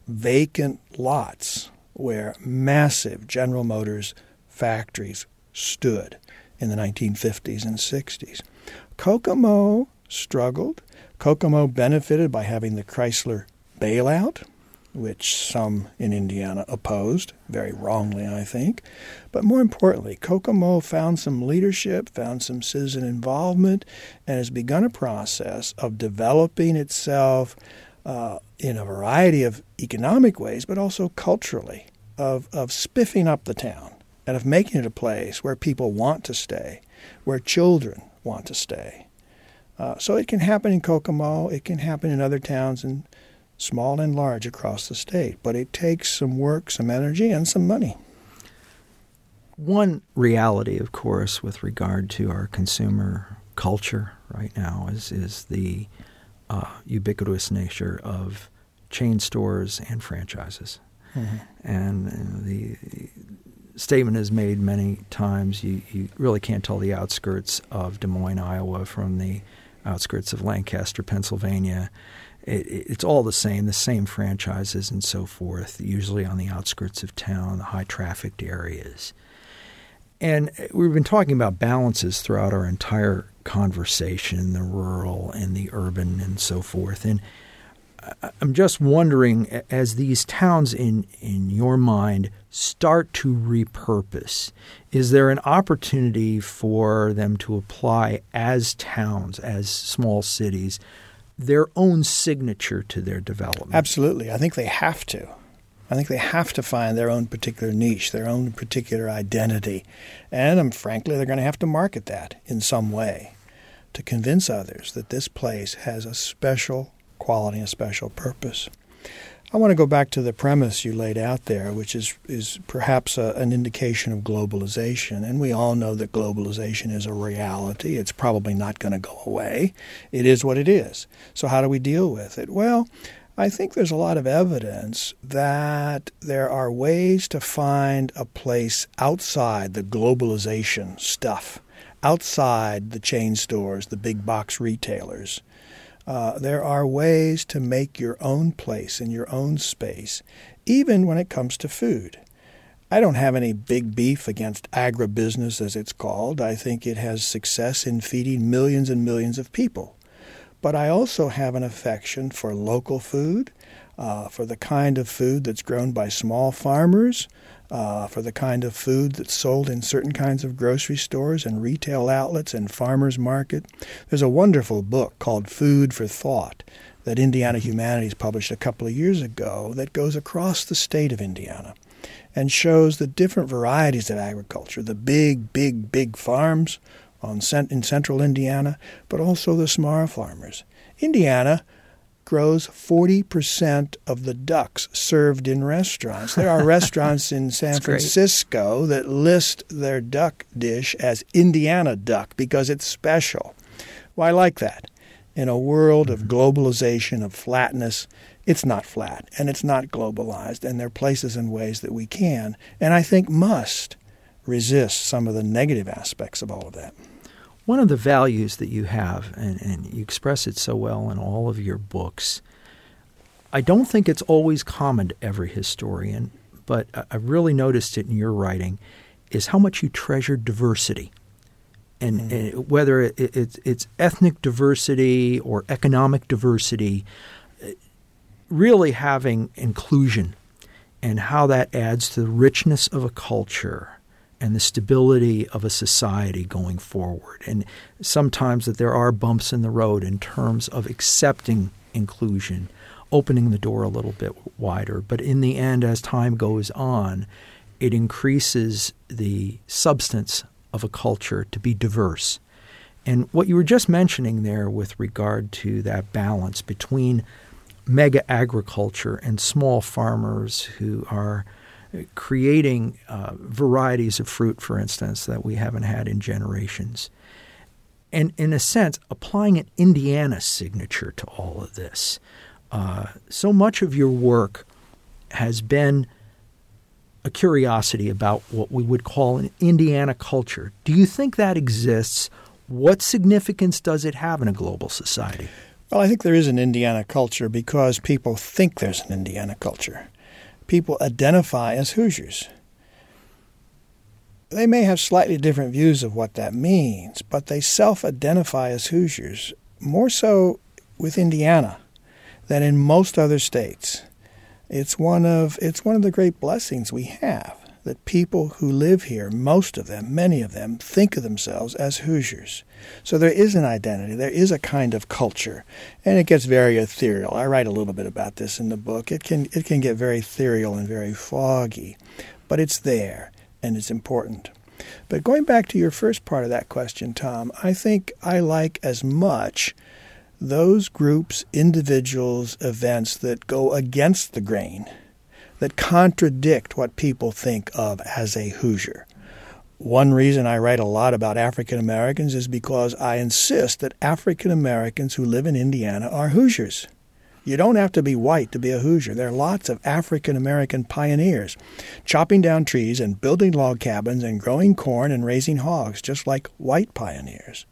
Vacant lots where massive General Motors factories stood in the 1950s and 60s. Kokomo struggled. Kokomo benefited by having the Chrysler bailout, which some in Indiana opposed, very wrongly, I think. But more importantly, Kokomo found some leadership, found some citizen involvement, and has begun a process of developing itself uh, in a variety of economic ways, but also culturally, of, of spiffing up the town and of making it a place where people want to stay, where children want to stay. Uh, so it can happen in Kokomo, it can happen in other towns, and small and large across the state. But it takes some work, some energy, and some money. One reality, of course, with regard to our consumer culture right now is is the uh, ubiquitous nature of chain stores and franchises. Mm-hmm. And the statement is made many times you, you really can't tell the outskirts of Des Moines, Iowa from the outskirts of Lancaster, Pennsylvania. it, it's all the same, the same franchises and so forth, usually on the outskirts of town, the high trafficked areas. And we've been talking about balances throughout our entire conversation the rural and the urban and so forth. And I'm just wondering, as these towns in, in your mind start to repurpose, is there an opportunity for them to apply as towns, as small cities, their own signature to their development? Absolutely. I think they have to. I think they have to find their own particular niche, their own particular identity. And um, frankly, they're going to have to market that in some way to convince others that this place has a special quality a special purpose. I want to go back to the premise you laid out there, which is, is perhaps a, an indication of globalization. And we all know that globalization is a reality. It's probably not going to go away. It is what it is. So, how do we deal with it? Well, I think there's a lot of evidence that there are ways to find a place outside the globalization stuff, outside the chain stores, the big box retailers. Uh, there are ways to make your own place in your own space, even when it comes to food. I don't have any big beef against agribusiness, as it's called. I think it has success in feeding millions and millions of people. But I also have an affection for local food, uh, for the kind of food that's grown by small farmers, uh, for the kind of food that's sold in certain kinds of grocery stores and retail outlets and farmers market. There's a wonderful book called Food for Thought that Indiana Humanities published a couple of years ago that goes across the state of Indiana and shows the different varieties of agriculture, the big, big, big farms on in central Indiana, but also the small farmers. Indiana grows 40% of the ducks served in restaurants. There are restaurants in San Francisco great. that list their duck dish as Indiana duck because it's special. Well, I like that. In a world of mm-hmm. globalization, of flatness, it's not flat and it's not globalized, and there are places and ways that we can, and I think must, resist some of the negative aspects of all of that. One of the values that you have, and, and you express it so well in all of your books, I don't think it's always common to every historian, but I've really noticed it in your writing, is how much you treasure diversity. And, mm. and whether it, it, it's ethnic diversity or economic diversity, really having inclusion and how that adds to the richness of a culture and the stability of a society going forward. And sometimes that there are bumps in the road in terms of accepting inclusion, opening the door a little bit wider. But in the end, as time goes on, it increases the substance of a culture to be diverse. And what you were just mentioning there with regard to that balance between mega agriculture and small farmers who are creating uh, varieties of fruit, for instance, that we haven't had in generations. And in a sense, applying an Indiana signature to all of this. Uh, so much of your work has been a curiosity about what we would call an Indiana culture. Do you think that exists? What significance does it have in a global society? Well, I think there is an Indiana culture because people think there's an Indiana culture people identify as Hoosiers. They may have slightly different views of what that means, but they self identify as Hoosiers, more so with Indiana than in most other states. It's one of, it's one of the great blessings we have that people who live here, most of them, many of them, think of themselves as Hoosiers. So there is an identity, there is a kind of culture, and it gets very ethereal. I write a little bit about this in the book. It can it can get very ethereal and very foggy, but it's there and it's important. But going back to your first part of that question, Tom, I think I like as much those groups, individuals, events that go against the grain, that contradict what people think of as a Hoosier. One reason I write a lot about African Americans is because I insist that African Americans who live in Indiana are Hoosiers. You don't have to be white to be a Hoosier. There are lots of African American pioneers chopping down trees and building log cabins and growing corn and raising hogs, just like white pioneers.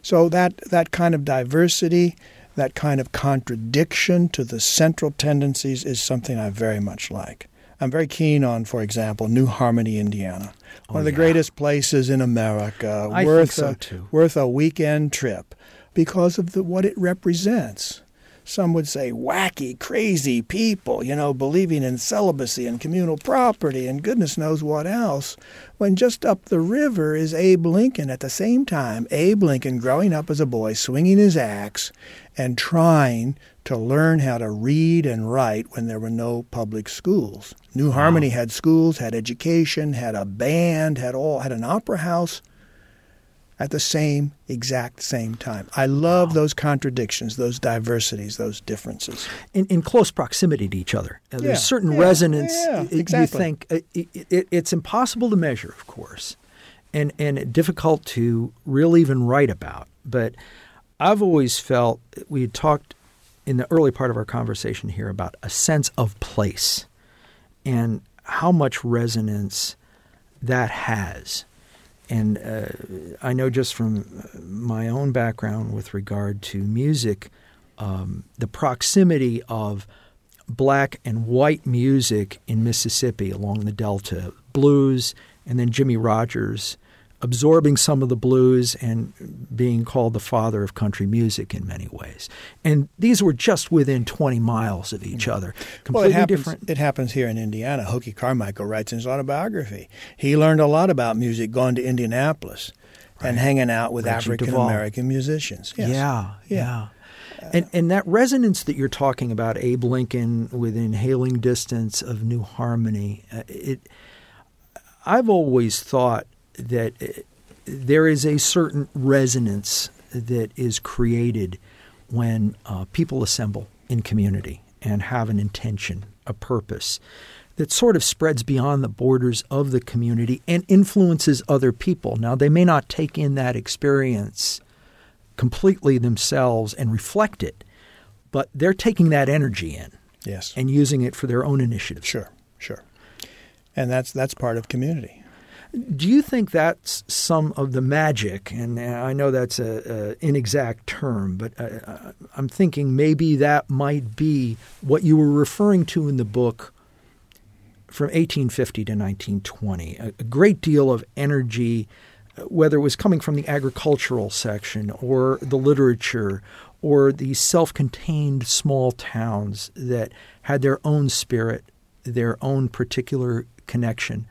So that, that kind of diversity, that kind of contradiction to the central tendencies is something I very much like. I'm very keen on, for example, New Harmony, Indiana, oh, one Oh, of the yeah. great places in America, I worth so, a, worth a weekend trip because of the, what it represents. Some would say wacky, crazy people, you know, believing in celibacy and communal property and goodness knows what else. When just up the river is Abe Lincoln at the same time, Abe Lincoln growing up as a boy, swinging his axe and trying to learn how to read and write when there were no public schools. New Harmony had schools, had education, had a band, had all, had an opera house at the same exact same time. I love those contradictions, those diversities, those differences. in, in close proximity to each other. Uh, Yeah, There's certain yeah, resonance. yeah, You exactly. think uh, it, it, it's impossible to measure, of course, and and difficult to really even write about. But I've always felt we had talked in the early part of our conversation here about a sense of place and how much resonance that has. And uh, I know just from my own background with regard to music, um, the proximity of black and white music in Mississippi along the Delta, blues, and then Jimmie Rodgers absorbing some of the blues and being called the father of country music in many ways. And these were just within 20 miles of each other. Well, Completely it happens, different. it happens here in Indiana. Hoagy Carmichael writes in his autobiography. He learned a lot about music going to Indianapolis and hanging out with African American musicians. Yes. Yeah, Yeah. yeah. And and that resonance that you're talking about, Abe Lincoln within hailing distance of New Harmony, uh, it. I've always thought that uh, there is a certain resonance that is created when uh, people assemble in community and have an intention, a purpose that sort of spreads beyond the borders of the community and influences other people. Now, they may not take in that experience completely themselves and reflect it, but they're taking that energy in Yes. and using it for their own initiatives. Sure, sure. And that's that's part of community. Do you think that's some of the magic? And uh, I know that's a, a inexact term, but uh, uh, I'm thinking maybe that might be what you were referring to in the book from 1850 to 1920. A, a great deal of energy, whether it was coming from the agricultural section or the literature or the self-contained small towns that had their own spirit, their own particular connection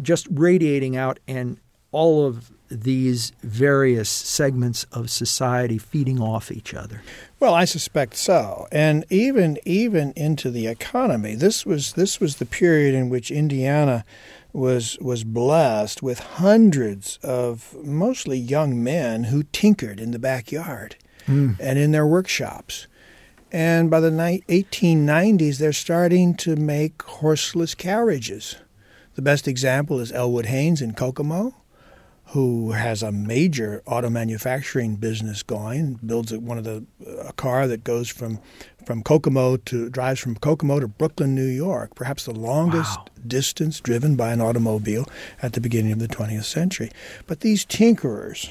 just radiating out and all of these various segments of society feeding off each other. Well, I suspect so, and even even into the economy. This was this was the period in which Indiana was was blessed with hundreds of mostly young men who tinkered in the backyard hmm. and in their workshops. And by the ni- 1890s, they're starting to make horseless carriages. The best example is Elwood Haynes in Kokomo who has a major auto manufacturing business going, builds one of the a car that goes from from Kokomo to drives from Kokomo to Brooklyn, New York, perhaps the longest Wow. distance driven by an automobile at the beginning of the 20th century. But these tinkerers,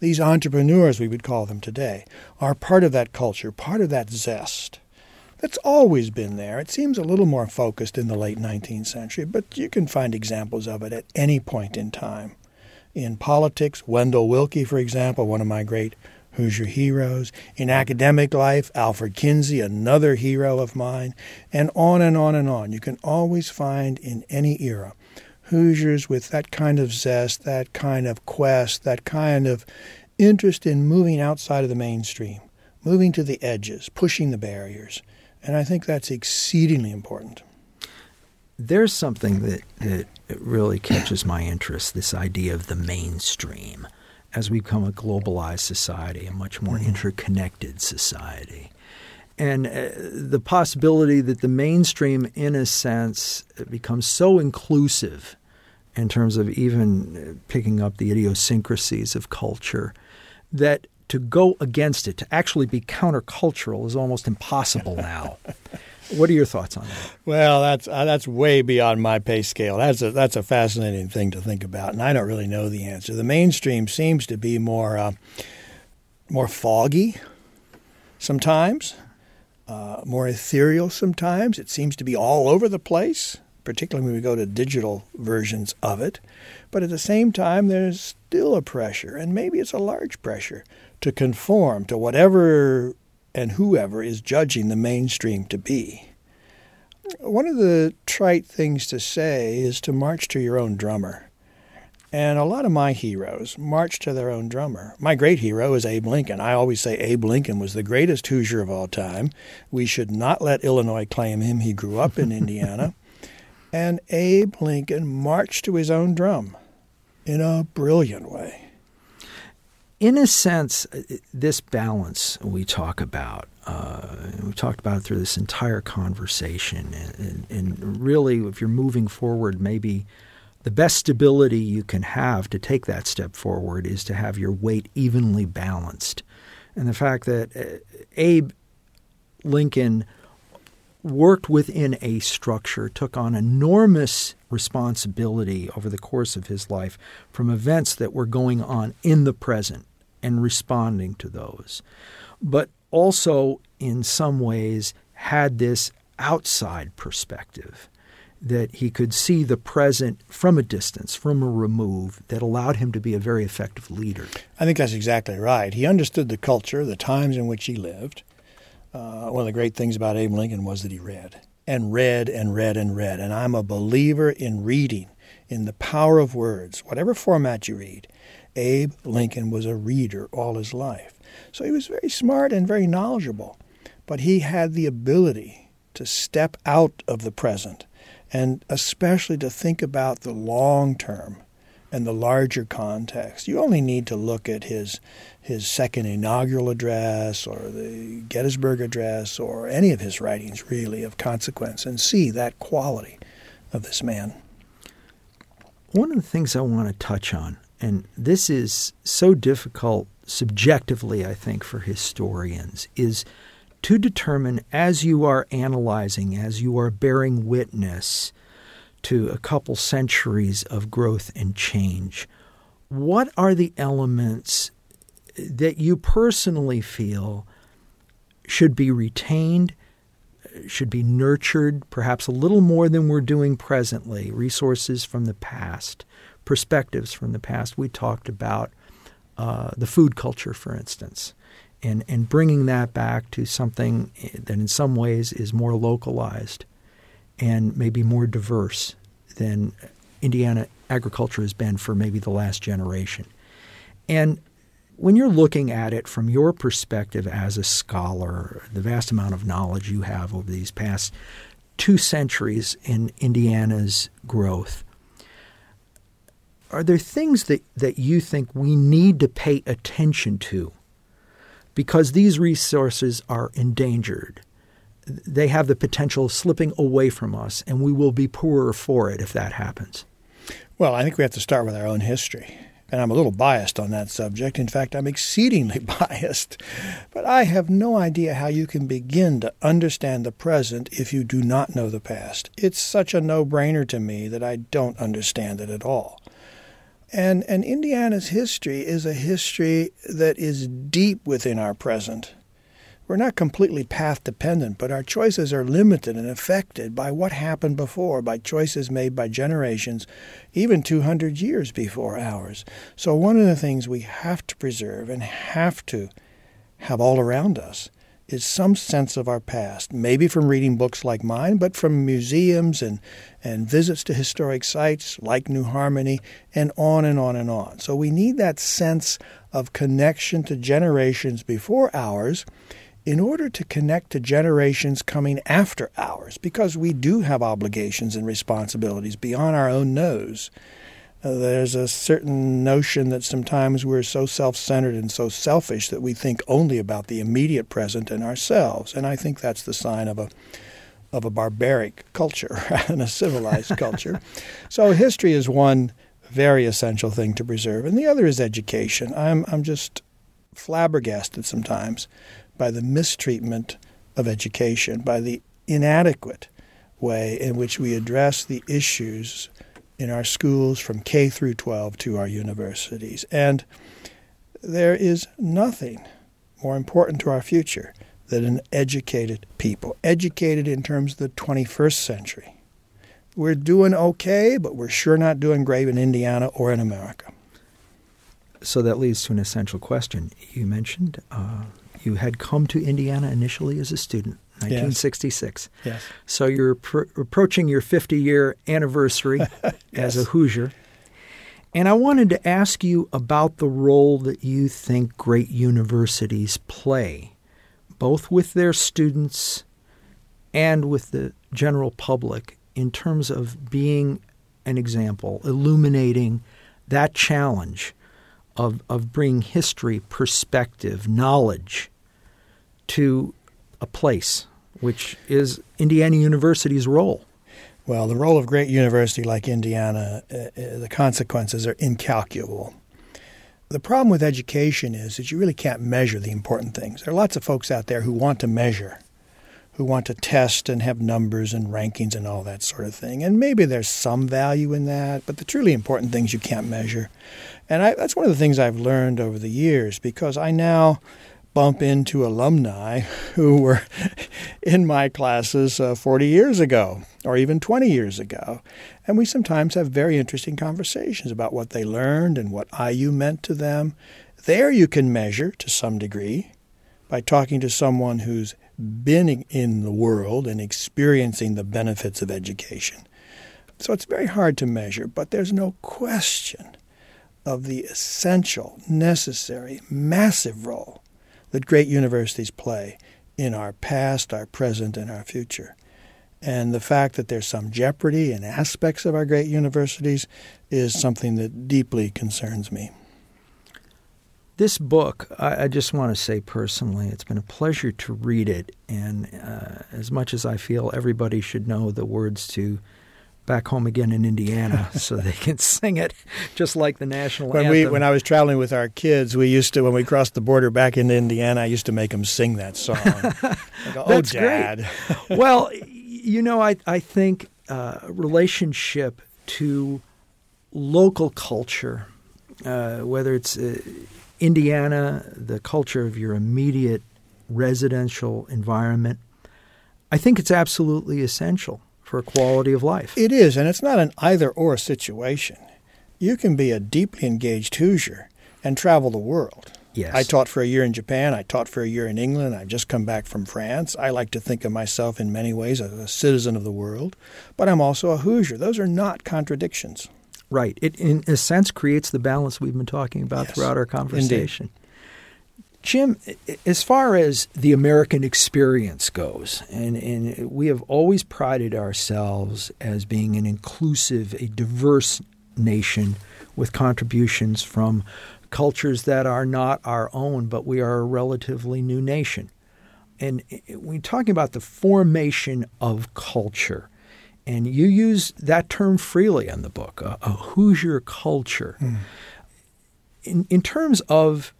these entrepreneurs we would call them today, are part of that culture, part of that zest. That's always been there. It seems a little more focused in the late 19th century, but you can find examples of it at any point in time in politics, Wendell Willkie, for example, one of my great Hoosier heroes. In academic life, Alfred Kinsey, another hero of mine, and on and on and on. You can always find in any era Hoosiers with that kind of zest, that kind of quest, that kind of interest in moving outside of the mainstream, moving to the edges, pushing the barriers. And I think that's exceedingly important. There's something that, that really catches my interest this idea of the mainstream as we become a globalized society, a much more interconnected society. And uh, the possibility that the mainstream, in a sense, becomes so inclusive in terms of even uh, picking up the idiosyncrasies of culture that to go against it, to actually be countercultural, is almost impossible now. what are your thoughts on that? Well, that's uh, that's way beyond my pay scale. That's a that's a fascinating thing to think about, and I don't really know the answer. The mainstream seems to be more uh, more foggy, sometimes, uh, more ethereal sometimes. It seems to be all over the place, particularly when we go to digital versions of it. But at the same time, there's still a pressure, and maybe it's a large pressure, to conform to whatever and whoever is judging the mainstream to be. One of the trite things to say is to march to your own drummer. And a lot of my heroes march to their own drummer. My great hero is Abe Lincoln. I always say Abe Lincoln was the greatest Hoosier of all time. We should not let Illinois claim him. He grew up in Indiana. And Abe Lincoln marched to his own drum in a brilliant way. In a sense, this balance we talk about, uh, we talked about it through this entire conversation, and, and really, if you're moving forward, maybe the best stability you can have to take that step forward is to have your weight evenly balanced. And the fact that uh, Abe Lincoln worked within a structure, took on enormous responsibility over the course of his life from events that were going on in the present and responding to those. But also, in some ways, had this outside perspective that he could see the present from a distance, from a remove, that allowed him to be a very effective leader. I think that's exactly right. He understood the culture, the times in which he lived. Uh, one of the great things about Abe Lincoln was that he read and read and read and read. And I'm a believer in reading, in the power of words, whatever format you read. Abe Lincoln was a reader all his life. So he was very smart and very knowledgeable. But he had the ability to step out of the present and especially to think about the long term and the larger context. You only need to look at his his second inaugural address or the Gettysburg Address or any of his writings really of consequence and see that quality of this man. One of the things I want to touch on, and this is so difficult subjectively, I think, for historians, is to determine as you are analyzing, as you are bearing witness to a couple centuries of growth and change, what are the elements that you personally feel should be retained, should be nurtured, perhaps a little more than we're doing presently, resources from the past, perspectives from the past. We talked about uh, the food culture, for instance, and, and bringing that back to something that in some ways is more localized and maybe more diverse than Indiana agriculture has been for maybe the last generation. And when you're looking at it from your perspective as a scholar, the vast amount of knowledge you have over these past two centuries in Indiana's growth, are there things that, that you think we need to pay attention to? Because these resources are endangered. They have the potential of slipping away from us, and we will be poorer for it if that happens. Well, I think we have to start with our own history and I'm a little biased on that subject. In fact, I'm exceedingly biased. But I have no idea how you can begin to understand the present if you do not know the past. It's such a no brainer to me that I don't understand it at all. And, and Indiana's history is a history that is deep within our present. We're not completely path dependent, but our choices are limited and affected by what happened before, by choices made by generations, even 200 years before ours. So, one of the things we have to preserve and have to have all around us is some sense of our past, maybe from reading books like mine, but from museums and, and visits to historic sites like New Harmony, and on and on and on. So, we need that sense of connection to generations before ours in order to connect to generations coming after ours, because we do have obligations and responsibilities beyond our own nose. Uh, there's a certain notion that sometimes we're so self centered and so selfish that we think only about the immediate present and ourselves. And I think that's the sign of a of a barbaric culture and a civilized culture. So history is one very essential thing to preserve, and the other is education. I'm I'm just flabbergasted sometimes by the mistreatment of education, by the inadequate way in which we address the issues in our schools from K through 12 to our universities. And there is nothing more important to our future than an educated people, educated in terms of the 21st century. We're doing okay, but we're sure not doing great in Indiana or in America. So that leads to an essential question. You mentioned uh, you had come to Indiana initially as a student, 1966. Yes. yes. So you're pr- approaching your 50 year anniversary as a Hoosier. And I wanted to ask you about the role that you think great universities play, both with their students and with the general public, in terms of being an example, illuminating that challenge of, of bringing history, perspective, knowledge to a place, which is Indiana University's role. Well, the role of great university like Indiana, uh, uh, the consequences are incalculable. The problem with education is that you really can't measure the important things. There are lots of folks out there who want to measure, who want to test and have numbers and rankings and all that sort of thing. And maybe there's some value in that, but the truly important things you can't measure. And I, that's one of the things I've learned over the years because I now bump into alumni who were in my classes uh, 40 years ago or even 20 years ago. And we sometimes have very interesting conversations about what they learned and what IU meant to them. There you can measure to some degree by talking to someone who's been in the world and experiencing the benefits of education. So it's very hard to measure, but there's no question of the essential, necessary, massive role that great universities play in our past, our present, and our future. And the fact that there's some jeopardy in aspects of our great universities is something that deeply concerns me. This book, I, I just want to say personally, it's been a pleasure to read it. And uh, as much as I feel everybody should know the words to back home again in Indiana so they can sing it just like the national when anthem. we when I was traveling with our kids, we used to when we crossed the border back into Indiana, I used to make them sing that song. Go, oh, That's Dad. great. well, you know, I I think uh, relationship to local culture, uh, whether it's uh, Indiana, the culture of your immediate residential environment, I think it's absolutely essential for quality of life. It is, and it's not an either or situation. You can be a deeply engaged Hoosier and travel the world. Yes. I taught for a year in Japan. I taught for a year in England. I've just come back from France. I like to think of myself in many ways as a citizen of the world, but I'm also a Hoosier. Those are not contradictions. Right. It, in a sense, creates the balance we've been talking about Yes. throughout our conversation. Jim, as far as the American experience goes, and, and we have always prided ourselves as being an inclusive, a diverse nation with contributions from cultures that are not our own, but we are a relatively new nation. And we're talking about the formation of culture. And you use that term freely in the book, a, a Hoosier culture. Mm. In, in terms of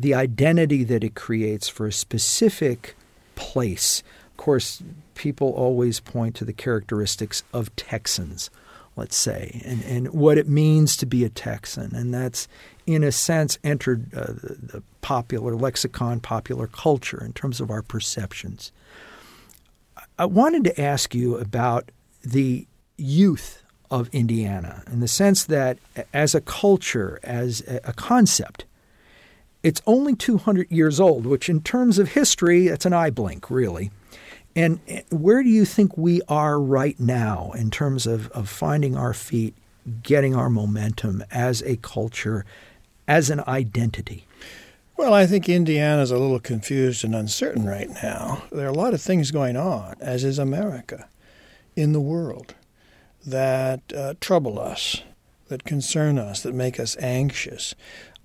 the identity that it creates for a specific place, of course, people always point to the characteristics of Texans, let's say, and, and what it means to be a Texan. And that's, in a sense, entered uh, the, the popular lexicon, popular culture in terms of our perceptions. I wanted to ask you about the youth of Indiana in the sense that as a culture, as a concept, it's only 200 years old, which in terms of history, it's an eye blink, really. And where do you think we are right now in terms of, of finding our feet, getting our momentum as a culture, as an identity? Well, I think Indiana's a little confused and uncertain right now. There are a lot of things going on, as is America, in the world that uh, trouble us, that concern us, that make us anxious.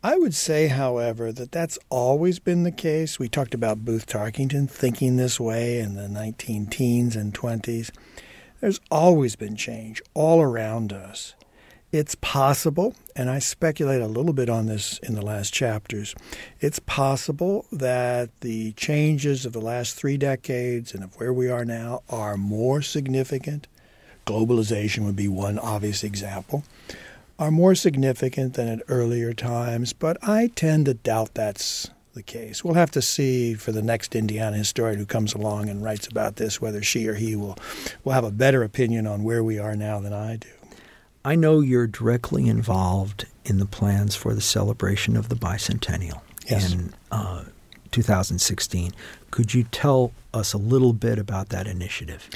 I would say, however, that that's always been the case. We talked about Booth Tarkington thinking this way in the 19 teens and 20s. There's always been change all around us. It's possible, and I speculate a little bit on this in the last chapters. It's possible that the changes of the last three decades and of where we are now are more significant. Globalization would be one obvious example are more significant than at earlier times, but I tend to doubt that's the case. We'll have to see for the next Indiana historian who comes along and writes about this whether she or he will will have a better opinion on where we are now than I do. I know you're directly involved in the plans for the celebration of the bicentennial Yes. in uh, 2016. Could you tell us a little bit about that initiative?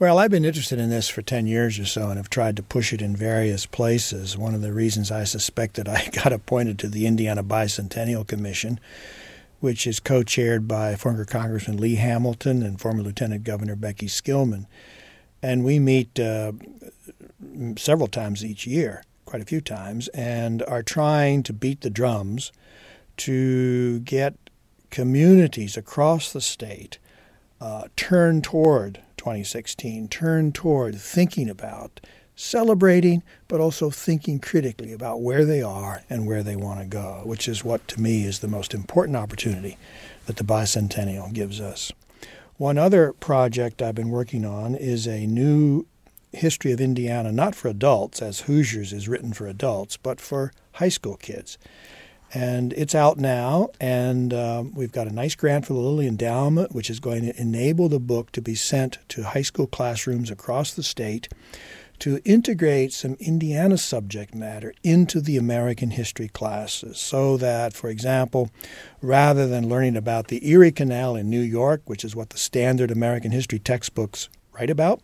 Well, I've been interested in this for 10 years or so and have tried to push it in various places. One of the reasons I suspect that I got appointed to the Indiana Bicentennial Commission, which is co chaired by former Congressman Lee Hamilton and former Lieutenant Governor Becky Skillman. And we meet uh, several times each year, quite a few times, and are trying to beat the drums to get communities across the state uh, toward 2016, turn toward thinking about celebrating, but also thinking critically about where they are and where they want to go, which is what to me is the most important opportunity that the bicentennial gives us. One other project I've been working on is a new history of Indiana, not for adults, as Hoosiers is written for adults, but for high school kids. And it's out now, and um, we've got a nice grant for the Lilly Endowment, which is going to enable the book to be sent to high school classrooms across the state to integrate some Indiana subject matter into the American history classes so that, for example, rather than learning about the Erie Canal in New York, which is what the standard American history textbooks write about,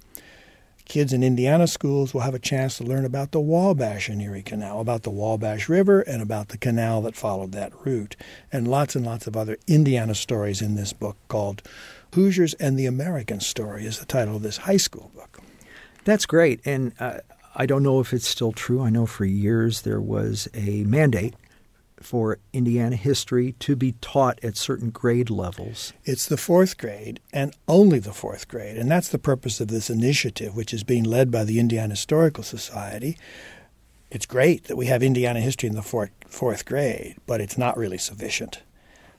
kids in Indiana schools will have a chance to learn about the Wabash and Erie Canal, about the Wabash River, and about the canal that followed that route, and lots and lots of other Indiana stories in this book called Hoosiers and the American Story is the title of this high school book. That's great. And uh, I don't know if it's still true. I know for years there was a mandate for Indiana history to be taught at certain grade levels. It's the fourth grade and only the fourth grade. And that's the purpose of this initiative, which is being led by the Indiana Historical Society. It's great that we have Indiana history in the fourth, fourth grade, but it's not really sufficient.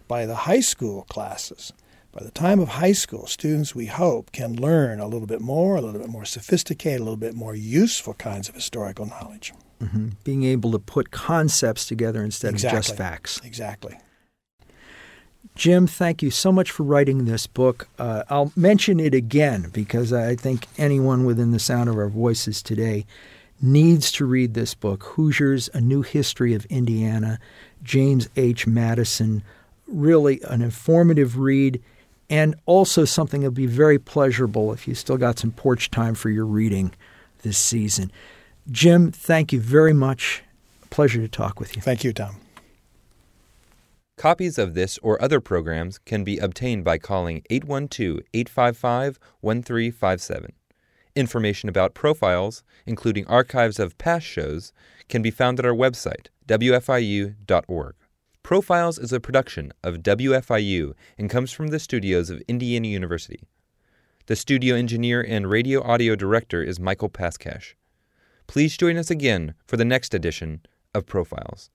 By the high school classes, by the time of high school, students, we hope, can learn a little bit more, a little bit more sophisticated, a little bit more useful kinds of historical knowledge. Mm-hmm. Being able to put concepts together instead exactly. of just facts. Exactly. Jim, thank you so much for writing this book. Uh, I'll mention it again because I think anyone within the sound of our voices today needs to read this book Hoosiers, A New History of Indiana, James H. Madison. Really an informative read and also something that'll be very pleasurable if you still got some porch time for your reading this season. Jim, thank you very much. Pleasure to talk with you. Thank you, Tom. Copies of this or other programs can be obtained by calling 812 855 1357. Information about profiles, including archives of past shows, can be found at our website, wfiu.org. Profiles is a production of WFIU and comes from the studios of Indiana University. The studio engineer and radio audio director is Michael Paskash. Please join us again for the next edition of Profiles.